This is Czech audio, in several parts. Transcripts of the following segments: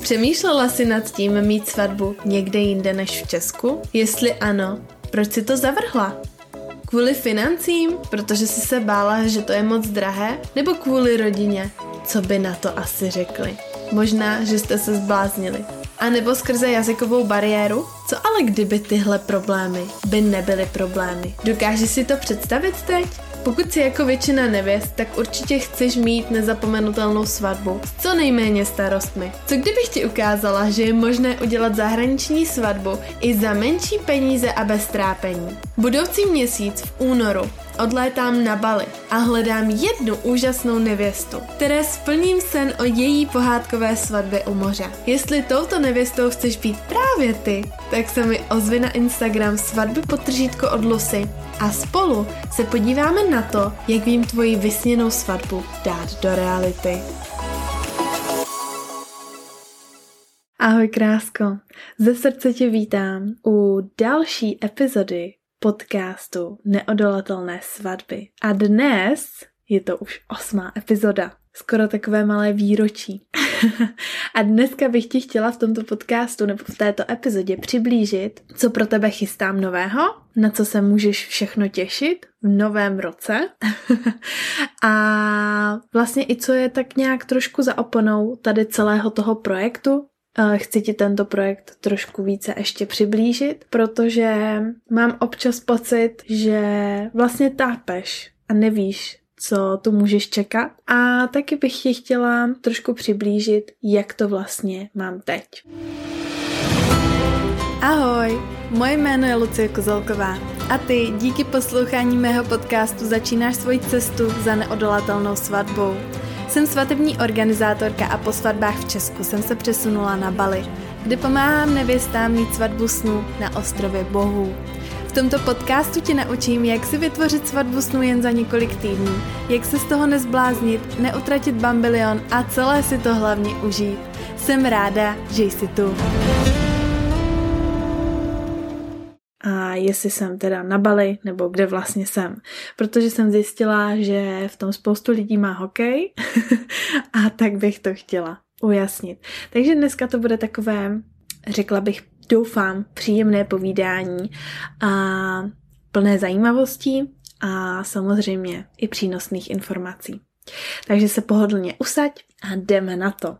Přemýšlela jsi nad tím mít svatbu někde jinde než v Česku? Jestli ano, proč si to zavrhla? Kvůli financím, protože jsi se bála, že to je moc drahé? Nebo kvůli rodině? Co by na to asi řekli? Možná, že jste se zbláznili. A nebo skrze jazykovou bariéru? Co ale kdyby tyhle problémy by nebyly problémy? Dokážeš si to představit teď? Pokud si jako většina nevěst, tak určitě chceš mít nezapomenutelnou svatbu s co nejméně starostmi. Co kdybych ti ukázala, že je možné udělat zahraniční svatbu i za menší peníze a bez trápení? Budoucí měsíc v únoru odlétám na Bali a hledám jednu úžasnou nevěstu, které splním sen o její pohádkové svatbě u moře. Jestli touto nevěstou chceš být právě ty, tak se mi ozvi na Instagram svatby potržítko od Lucy a spolu se podíváme na to, jak vím tvoji vysněnou svatbu dát do reality. Ahoj krásko, ze srdce tě vítám u další epizody podcastu Neodolatelné svatby. A dnes je to už osmá epizoda, skoro takové malé výročí. a dneska bych ti chtěla v tomto podcastu nebo v této epizodě přiblížit, co pro tebe chystám nového, na co se můžeš všechno těšit v novém roce a vlastně i co je tak nějak trošku za oponou tady celého toho projektu, chci ti tento projekt trošku více ještě přiblížit, protože mám občas pocit, že vlastně tápeš a nevíš, co tu můžeš čekat. A taky bych ti chtěla trošku přiblížit, jak to vlastně mám teď. Ahoj, moje jméno je Lucie Kozelková a ty díky poslouchání mého podcastu začínáš svoji cestu za neodolatelnou svatbou. Jsem svatební organizátorka a po svatbách v Česku jsem se přesunula na Bali, kde pomáhám nevěstám mít svatbu snů na ostrově Bohů. V tomto podcastu ti naučím, jak si vytvořit svatbu snu jen za několik týdnů, jak se z toho nezbláznit, neutratit bambilion a celé si to hlavně užít. Jsem ráda, že jsi tu. A jestli jsem teda na Bali, nebo kde vlastně jsem. Protože jsem zjistila, že v tom spoustu lidí má hokej a tak bych to chtěla ujasnit. Takže dneska to bude takové, řekla bych, doufám, příjemné povídání a plné zajímavostí a samozřejmě i přínosných informací. Takže se pohodlně usaď a jdeme na to.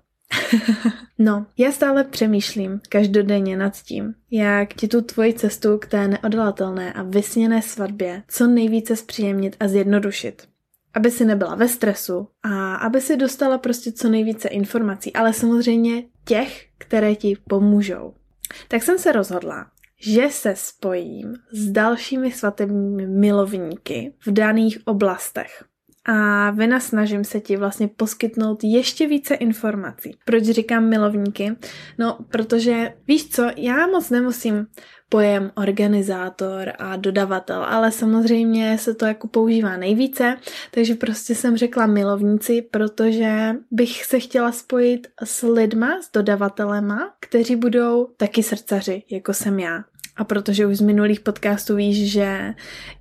no, já stále přemýšlím každodenně nad tím, jak ti tu tvoji cestu k té neodolatelné a vysněné svatbě co nejvíce zpříjemnit a zjednodušit. Aby si nebyla ve stresu a aby si dostala prostě co nejvíce informací, ale samozřejmě těch, které ti pomůžou. Tak jsem se rozhodla, že se spojím s dalšími svatebními milovníky v daných oblastech a vynasnažím se ti vlastně poskytnout ještě více informací. Proč říkám milovníky? No, protože víš co, já moc nemusím pojem organizátor a dodavatel, ale samozřejmě se to jako používá nejvíce, takže prostě jsem řekla milovníci, protože bych se chtěla spojit s lidma, s dodavatelema, kteří budou taky srdcaři, jako jsem já. A protože už z minulých podcastů víš, že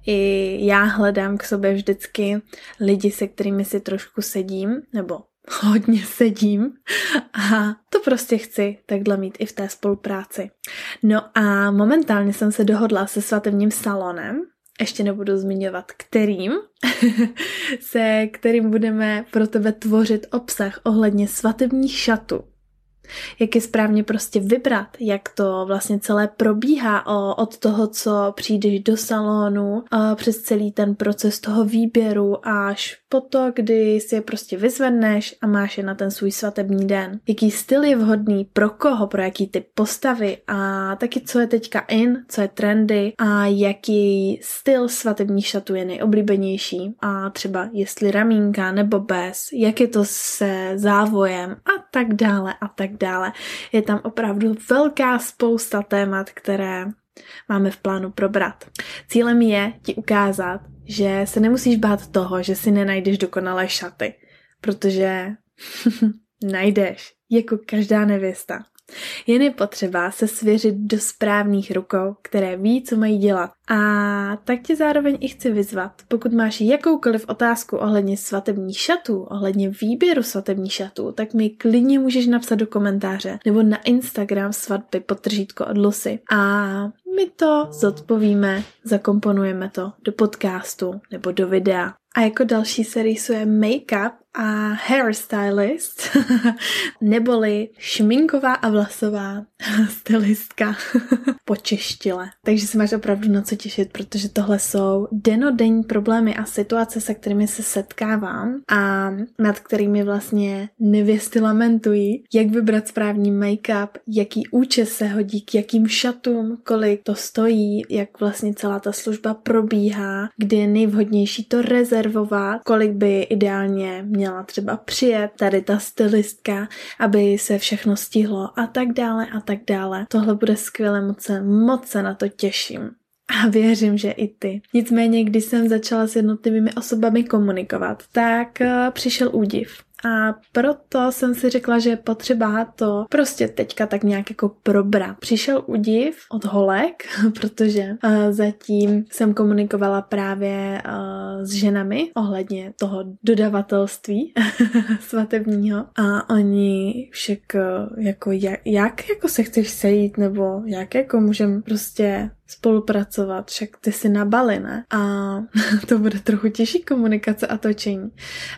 i já hledám k sobě vždycky lidi, se kterými si trošku sedím, nebo hodně sedím a to prostě chci takhle mít i v té spolupráci. No a momentálně jsem se dohodla se svatebním salonem, ještě nebudu zmiňovat kterým, se kterým budeme pro tebe tvořit obsah ohledně svatebních šatů jak je správně prostě vybrat, jak to vlastně celé probíhá od toho, co přijdeš do salonu, přes celý ten proces toho výběru až po to, kdy si je prostě vyzvedneš a máš je na ten svůj svatební den. Jaký styl je vhodný, pro koho, pro jaký typ postavy a taky co je teďka in, co je trendy a jaký styl svatebních šatů je nejoblíbenější a třeba jestli ramínka nebo bez, jak je to se závojem a tak dále a tak dále. Je tam opravdu velká spousta témat, které máme v plánu probrat. Cílem je ti ukázat, že se nemusíš bát toho, že si nenajdeš dokonalé šaty, protože najdeš, jako každá nevěsta. Jen je potřeba se svěřit do správných rukou, které ví, co mají dělat. A tak tě zároveň i chci vyzvat, pokud máš jakoukoliv otázku ohledně svatebních šatů, ohledně výběru svatebních šatů, tak mi klidně můžeš napsat do komentáře nebo na Instagram svatby potržítko od Lucy. A my to zodpovíme, zakomponujeme to do podcastu nebo do videa. A jako další se rýsuje make-up a hairstylist, neboli šminková a vlasová stylistka po češtile. Takže se máš opravdu na co těšit, protože tohle jsou denodenní problémy a situace, se kterými se setkávám a nad kterými vlastně nevěsty lamentují, jak vybrat správný make-up, jaký účes se hodí k jakým šatům, kolik to stojí, jak vlastně celá ta služba probíhá, kdy je nejvhodnější to rezervovat, kolik by ideálně měla třeba přijet tady ta stylistka, aby se všechno stihlo a tak dále a tak dále. Tohle bude skvělé, moc se, moc se na to těším. A věřím, že i ty. Nicméně, když jsem začala s jednotlivými osobami komunikovat, tak uh, přišel údiv. A proto jsem si řekla, že je potřeba to prostě teďka tak nějak jako probrat. Přišel údiv od holek, protože uh, zatím jsem komunikovala právě uh, s ženami ohledně toho dodavatelství svatebního a oni však uh, jako jak, jak jako se chceš sejít nebo jak jako můžem prostě spolupracovat, však ty si na Bali, ne? A to bude trochu těžší komunikace a točení.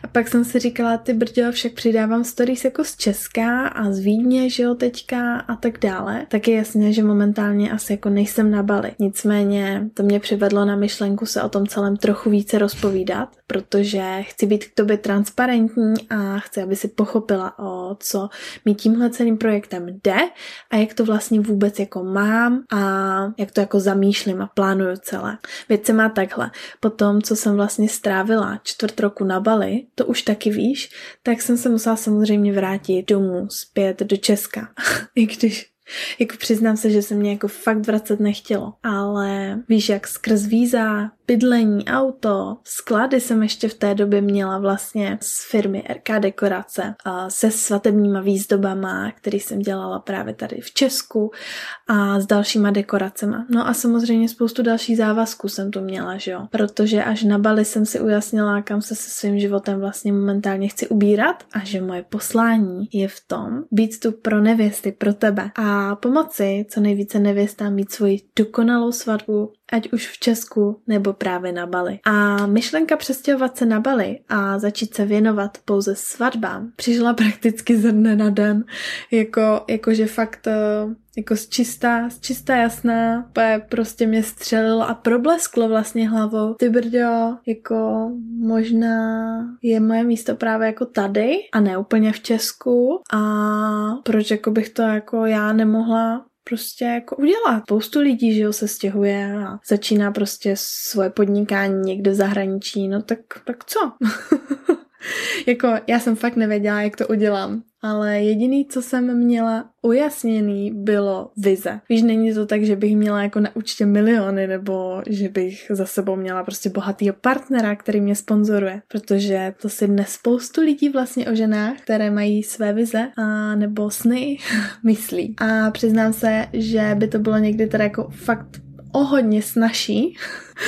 A pak jsem si říkala, ty brďo, však přidávám stories jako z Česka a z Vídně, že jo, teďka a tak dále. Tak je jasné, že momentálně asi jako nejsem na Bali. Nicméně to mě přivedlo na myšlenku se o tom celém trochu více rozpovídat, protože chci být k tobě transparentní a chci, aby si pochopila, o co mi tímhle celým projektem jde a jak to vlastně vůbec jako mám a jak to jako zamýšlím a plánuju celé. Věc se má takhle. Po tom, co jsem vlastně strávila čtvrt roku na Bali, to už taky víš, tak jsem se musela samozřejmě vrátit domů, zpět do Česka. I když jako přiznám se, že se mě jako fakt vracet nechtělo, ale víš, jak skrz víza, bydlení, auto, sklady jsem ještě v té době měla vlastně z firmy RK Dekorace a se svatebníma výzdobama, který jsem dělala právě tady v Česku a s dalšíma dekoracema. No a samozřejmě spoustu dalších závazků jsem tu měla, že jo, protože až na Bali jsem si ujasnila, kam se se svým životem vlastně momentálně chci ubírat a že moje poslání je v tom být tu pro nevěsty, pro tebe. A pomoci co nejvíce nevěstám mít svoji dokonalou svatbu ať už v Česku nebo právě na Bali. A myšlenka přestěhovat se na Bali a začít se věnovat pouze svatbám přišla prakticky ze dne na den. Jako, jakože fakt eh, jako z čistá, z čistá jasná, prostě mě střelilo a problesklo vlastně hlavou. Ty brďo, jako možná je moje místo právě jako tady a ne úplně v Česku a proč jako bych to jako já nemohla prostě jako udělat. Spoustu lidí, že jo, se stěhuje a začíná prostě svoje podnikání někde v zahraničí, no tak, tak co? jako já jsem fakt nevěděla, jak to udělám. Ale jediný, co jsem měla ujasněný, bylo vize. Víš, není to tak, že bych měla jako na účtě miliony, nebo že bych za sebou měla prostě bohatýho partnera, který mě sponzoruje. Protože to si dnes spoustu lidí vlastně o ženách, které mají své vize a nebo sny, myslí. A přiznám se, že by to bylo někdy teda jako fakt o hodně snažší,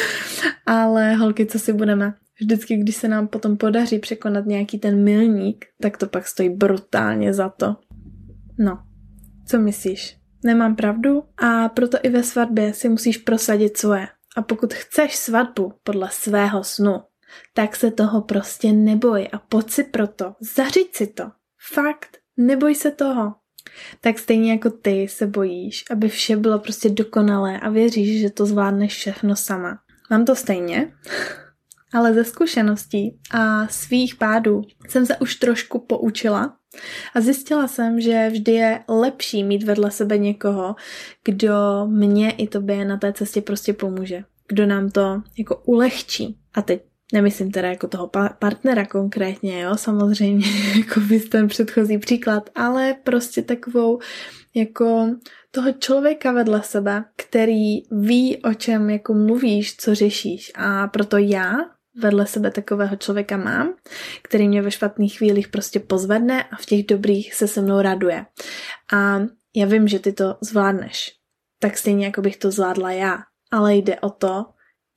ale holky, co si budeme, Vždycky, když se nám potom podaří překonat nějaký ten milník, tak to pak stojí brutálně za to. No, co myslíš? Nemám pravdu? A proto i ve svatbě si musíš prosadit svoje. A pokud chceš svatbu podle svého snu, tak se toho prostě neboj a pojď si proto. Zařiď si to. Fakt, neboj se toho. Tak stejně jako ty se bojíš, aby vše bylo prostě dokonalé a věříš, že to zvládneš všechno sama. Mám to stejně ale ze zkušeností a svých pádů jsem se už trošku poučila a zjistila jsem, že vždy je lepší mít vedle sebe někoho, kdo mě i tobě na té cestě prostě pomůže. Kdo nám to jako ulehčí. A teď Nemyslím teda jako toho partnera konkrétně, jo, samozřejmě, jako bys ten předchozí příklad, ale prostě takovou jako toho člověka vedle sebe, který ví, o čem jako mluvíš, co řešíš. A proto já vedle sebe takového člověka mám, který mě ve špatných chvílích prostě pozvedne a v těch dobrých se se mnou raduje. A Já vím, že ty to zvládneš. Tak stejně jako bych to zvládla já. Ale jde o to,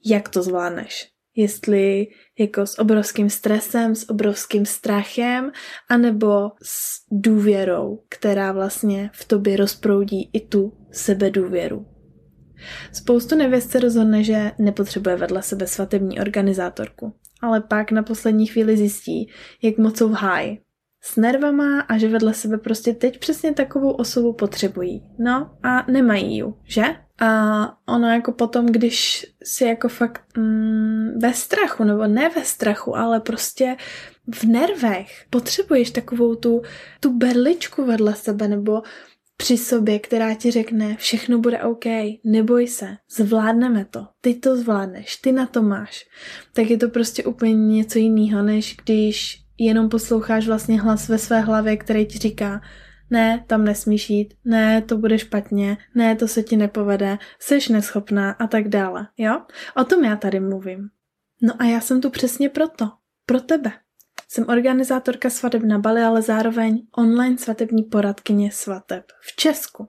jak to zvládneš. Jestli jako s obrovským stresem, s obrovským strachem, anebo s důvěrou, která vlastně v tobě rozproudí i tu sebedůvěru. Spoustu nevěst se rozhodne, že nepotřebuje vedle sebe svatební organizátorku, ale pak na poslední chvíli zjistí, jak moc jsou v háji. S nervama a že vedle sebe prostě teď přesně takovou osobu potřebují. No a nemají ji, že? A ono jako potom, když si jako fakt mm, ve strachu, nebo ne ve strachu, ale prostě v nervech potřebuješ takovou tu, tu berličku vedle sebe, nebo při sobě, která ti řekne, všechno bude OK, neboj se, zvládneme to, ty to zvládneš, ty na to máš, tak je to prostě úplně něco jiného, než když jenom posloucháš vlastně hlas ve své hlavě, který ti říká, ne, tam nesmíš jít, ne, to bude špatně, ne, to se ti nepovede, jsi neschopná a tak dále, jo? O tom já tady mluvím. No a já jsem tu přesně proto, pro tebe. Jsem organizátorka svateb na Bali, ale zároveň online svatební poradkyně svateb v Česku,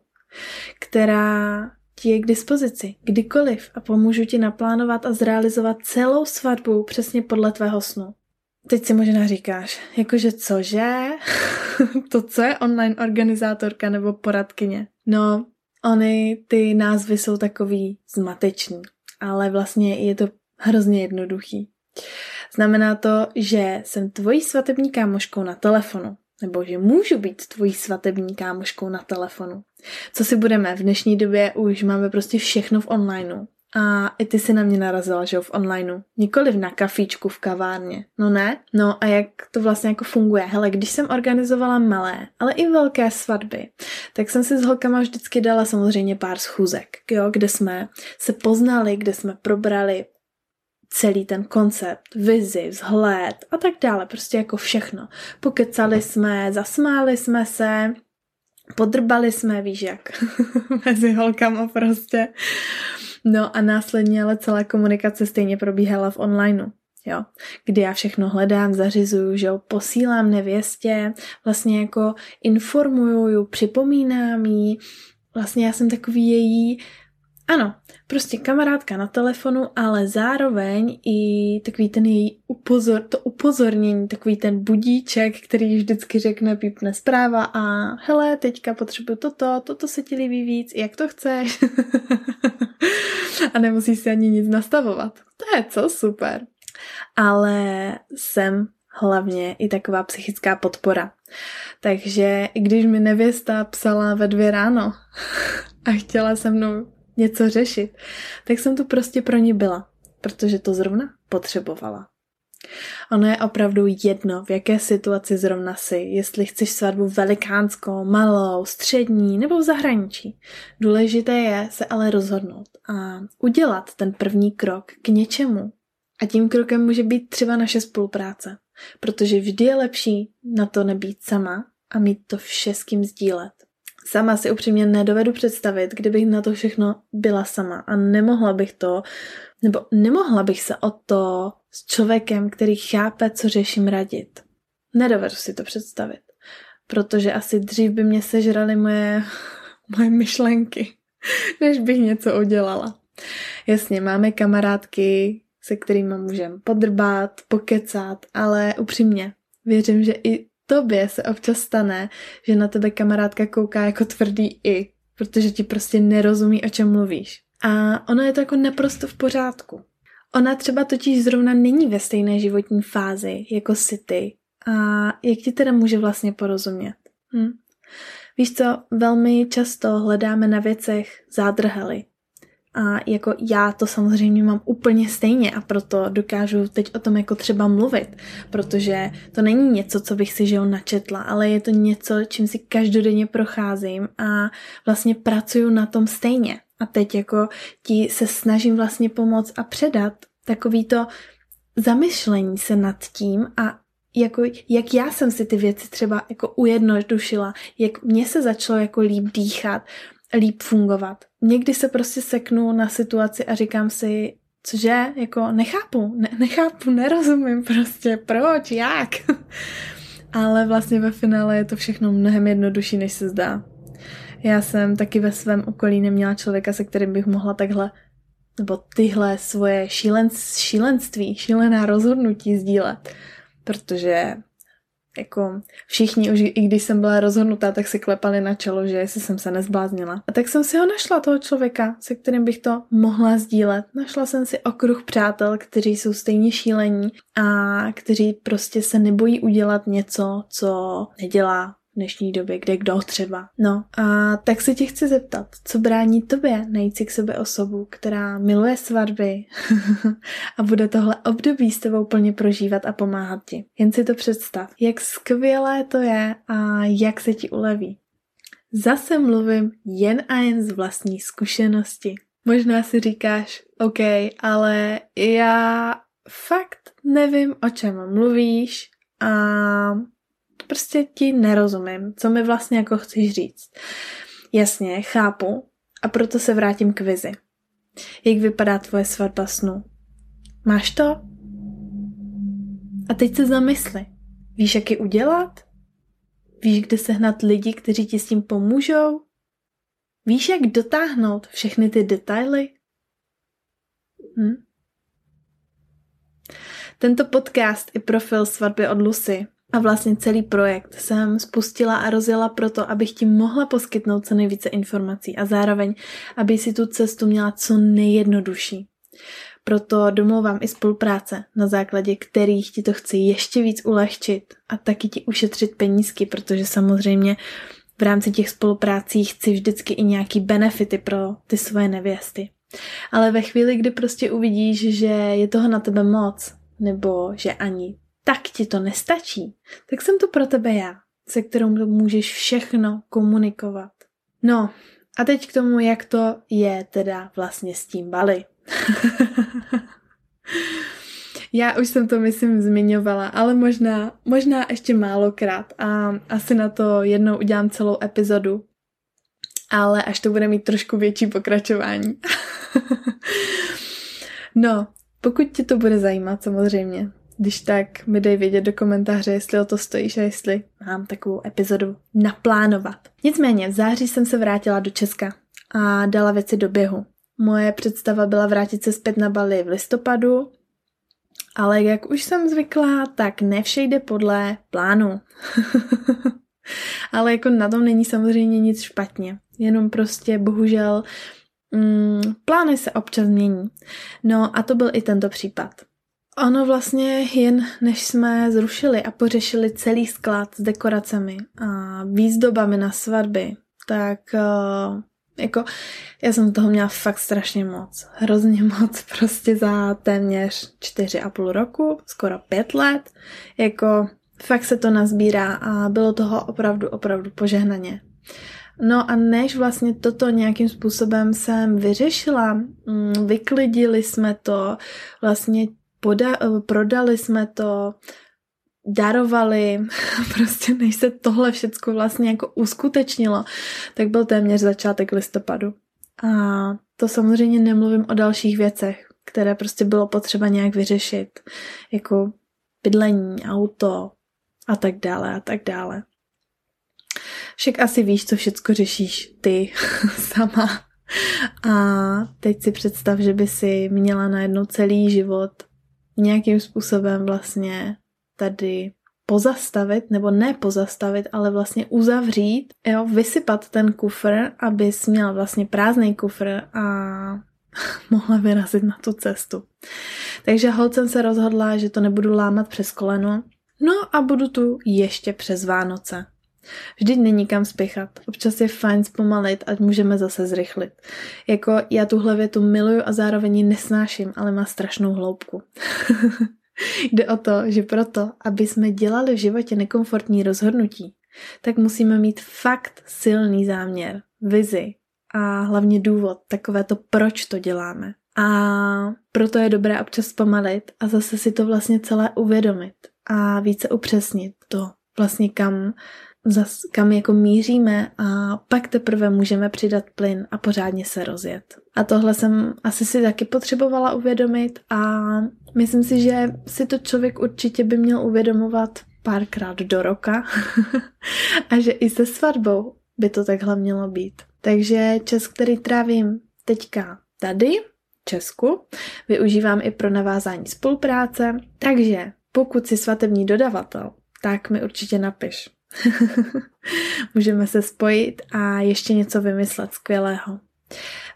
která ti je k dispozici kdykoliv a pomůžu ti naplánovat a zrealizovat celou svatbu přesně podle tvého snu. Teď si možná říkáš, jakože cože? to co je online organizátorka nebo poradkyně? No, Ony, ty názvy jsou takový zmateční, ale vlastně je to hrozně jednoduchý. Znamená to, že jsem tvojí svatební kámoškou na telefonu, nebo že můžu být tvojí svatební kámoškou na telefonu. Co si budeme, v dnešní době už máme prostě všechno v onlineu. A i ty si na mě narazila, že jo, v onlineu. Nikoliv na kafíčku v kavárně. No ne? No a jak to vlastně jako funguje? Hele, když jsem organizovala malé, ale i velké svatby, tak jsem si s holkama vždycky dala samozřejmě pár schůzek, jo, kde jsme se poznali, kde jsme probrali celý ten koncept, vizi, vzhled a tak dále, prostě jako všechno. Pokecali jsme, zasmáli jsme se, podrbali jsme, víš jak, mezi holkama prostě. No a následně ale celá komunikace stejně probíhala v onlineu. Jo, kdy já všechno hledám, zařizuju, že jo, posílám nevěstě, vlastně jako informuju, připomínám jí, vlastně já jsem takový její ano, prostě kamarádka na telefonu, ale zároveň i takový ten její upozor, to upozornění, takový ten budíček, který vždycky řekne, pípne zpráva a hele, teďka potřebuju toto, toto se ti líbí víc, jak to chceš. a nemusíš si ani nic nastavovat. To je co super. Ale jsem hlavně i taková psychická podpora. Takže i když mi nevěsta psala ve dvě ráno a chtěla se mnou něco řešit, tak jsem tu prostě pro ní byla, protože to zrovna potřebovala. Ono je opravdu jedno, v jaké situaci zrovna si, jestli chceš svatbu velikánskou, malou, střední nebo v zahraničí. Důležité je se ale rozhodnout a udělat ten první krok k něčemu. A tím krokem může být třeba naše spolupráce, protože vždy je lepší na to nebýt sama a mít to vše s kým sdílet. Sama si upřímně nedovedu představit, kdybych na to všechno byla sama a nemohla bych to, nebo nemohla bych se o to s člověkem, který chápe, co řeším, radit. Nedovedu si to představit, protože asi dřív by mě sežraly moje, moje myšlenky, než bych něco udělala. Jasně, máme kamarádky, se kterými můžeme podrbat, pokecat, ale upřímně, věřím, že i tobě se občas stane, že na tebe kamarádka kouká jako tvrdý i, protože ti prostě nerozumí, o čem mluvíš. A ono je to jako naprosto v pořádku. Ona třeba totiž zrovna není ve stejné životní fázi jako si ty. A jak ti teda může vlastně porozumět? Hm? Víš co, velmi často hledáme na věcech zádrhely, a jako já to samozřejmě mám úplně stejně a proto dokážu teď o tom jako třeba mluvit, protože to není něco, co bych si žil načetla, ale je to něco, čím si každodenně procházím a vlastně pracuju na tom stejně. A teď jako ti se snažím vlastně pomoct a předat takový to zamyšlení se nad tím a jako, jak já jsem si ty věci třeba jako ujednodušila, jak mě se začalo jako líp dýchat, líp fungovat. Někdy se prostě seknu na situaci a říkám si, cože, jako nechápu, ne, nechápu, nerozumím prostě, proč, jak. Ale vlastně ve finále je to všechno mnohem jednodušší, než se zdá. Já jsem taky ve svém okolí neměla člověka, se kterým bych mohla takhle nebo tyhle svoje šílen, šílenství, šílená rozhodnutí sdílet, protože jako všichni, už i když jsem byla rozhodnutá, tak si klepali na čelo, že jestli jsem se nezbláznila. A tak jsem si ho našla, toho člověka, se kterým bych to mohla sdílet. Našla jsem si okruh přátel, kteří jsou stejně šílení a kteří prostě se nebojí udělat něco, co nedělá dnešní době, kde kdo třeba. No a tak se tě chci zeptat, co brání tobě najít si k sobě osobu, která miluje svatby a bude tohle období s tebou plně prožívat a pomáhat ti. Jen si to představ, jak skvělé to je a jak se ti uleví. Zase mluvím jen a jen z vlastní zkušenosti. Možná si říkáš, OK, ale já fakt nevím, o čem mluvíš a prostě ti nerozumím, co mi vlastně jako chceš říct. Jasně, chápu a proto se vrátím k vizi. Jak vypadá tvoje svatba snu? Máš to? A teď se zamysli. Víš, jak ji udělat? Víš, kde sehnat lidi, kteří ti s tím pomůžou? Víš, jak dotáhnout všechny ty detaily? Hm? Tento podcast i profil svatby od Lucy a vlastně celý projekt jsem spustila a rozjela proto, abych ti mohla poskytnout co nejvíce informací a zároveň, aby si tu cestu měla co nejjednodušší. Proto domlouvám i spolupráce, na základě kterých ti to chci ještě víc ulehčit a taky ti ušetřit penízky, protože samozřejmě v rámci těch spoluprácí chci vždycky i nějaký benefity pro ty svoje nevěsty. Ale ve chvíli, kdy prostě uvidíš, že je toho na tebe moc, nebo že ani tak ti to nestačí, tak jsem to pro tebe já, se kterou můžeš všechno komunikovat. No, a teď k tomu, jak to je teda vlastně s tím Bali. Já už jsem to, myslím, zmiňovala, ale možná, možná ještě málokrát a asi na to jednou udělám celou epizodu, ale až to bude mít trošku větší pokračování. no, pokud ti to bude zajímat samozřejmě, když tak mi dej vědět do komentáře, jestli o to stojíš a jestli mám takovou epizodu naplánovat. Nicméně v září jsem se vrátila do Česka a dala věci do běhu. Moje představa byla vrátit se zpět na Bali v listopadu, ale jak už jsem zvyklá, tak ne vše jde podle plánu. ale jako na tom není samozřejmě nic špatně. Jenom prostě bohužel mm, plány se občas mění. No a to byl i tento případ. Ono vlastně jen než jsme zrušili a pořešili celý sklad s dekoracemi a výzdobami na svatby, tak uh, jako já jsem toho měla fakt strašně moc. Hrozně moc prostě za téměř čtyři a půl roku, skoro pět let. Jako fakt se to nazbírá a bylo toho opravdu, opravdu požehnaně. No a než vlastně toto nějakým způsobem jsem vyřešila, mm, vyklidili jsme to, vlastně poda- prodali jsme to, darovali, prostě než se tohle všecko vlastně jako uskutečnilo, tak byl téměř začátek listopadu. A to samozřejmě nemluvím o dalších věcech, které prostě bylo potřeba nějak vyřešit, jako bydlení, auto a tak dále a tak dále. Však asi víš, co všecko řešíš ty sama. A teď si představ, že by si měla najednou celý život nějakým způsobem vlastně tady pozastavit, nebo ne pozastavit, ale vlastně uzavřít, jo, vysypat ten kufr, abys měl vlastně prázdný kufr a mohla vyrazit na tu cestu. Takže hold jsem se rozhodla, že to nebudu lámat přes koleno, no a budu tu ještě přes Vánoce. Vždyť není kam spěchat. Občas je fajn zpomalit, ať můžeme zase zrychlit. Jako já tuhle větu miluju a zároveň ji nesnáším, ale má strašnou hloubku. Jde o to, že proto, aby jsme dělali v životě nekomfortní rozhodnutí, tak musíme mít fakt silný záměr, vizi a hlavně důvod, takové to, proč to děláme. A proto je dobré občas zpomalit a zase si to vlastně celé uvědomit a více upřesnit to, vlastně kam zas, kam jako míříme a pak teprve můžeme přidat plyn a pořádně se rozjet. A tohle jsem asi si taky potřebovala uvědomit a myslím si, že si to člověk určitě by měl uvědomovat párkrát do roka a že i se svatbou by to takhle mělo být. Takže čas, který trávím teďka tady, Česku, využívám i pro navázání spolupráce, takže pokud si svatební dodavatel, tak mi určitě napiš. Můžeme se spojit a ještě něco vymyslet skvělého.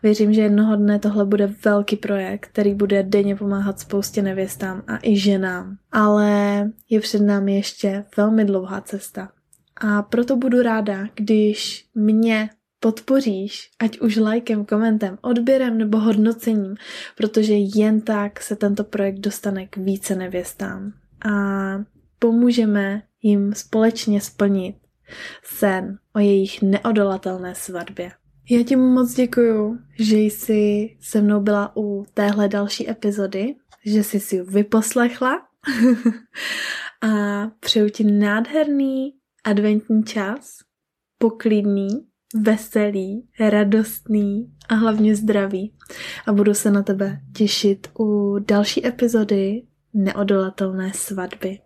Věřím, že jednoho dne tohle bude velký projekt, který bude denně pomáhat spoustě nevěstám a i ženám. Ale je před námi ještě velmi dlouhá cesta. A proto budu ráda, když mě podpoříš, ať už lajkem, komentem, odběrem nebo hodnocením, protože jen tak se tento projekt dostane k více nevěstám. A pomůžeme jim společně splnit sen o jejich neodolatelné svatbě. Já ti moc děkuju, že jsi se mnou byla u téhle další epizody, že jsi si ji vyposlechla a přeju ti nádherný adventní čas, poklidný, veselý, radostný a hlavně zdravý. A budu se na tebe těšit u další epizody Neodolatelné svatby.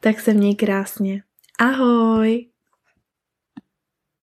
Tak se měj krásně. Ahoj!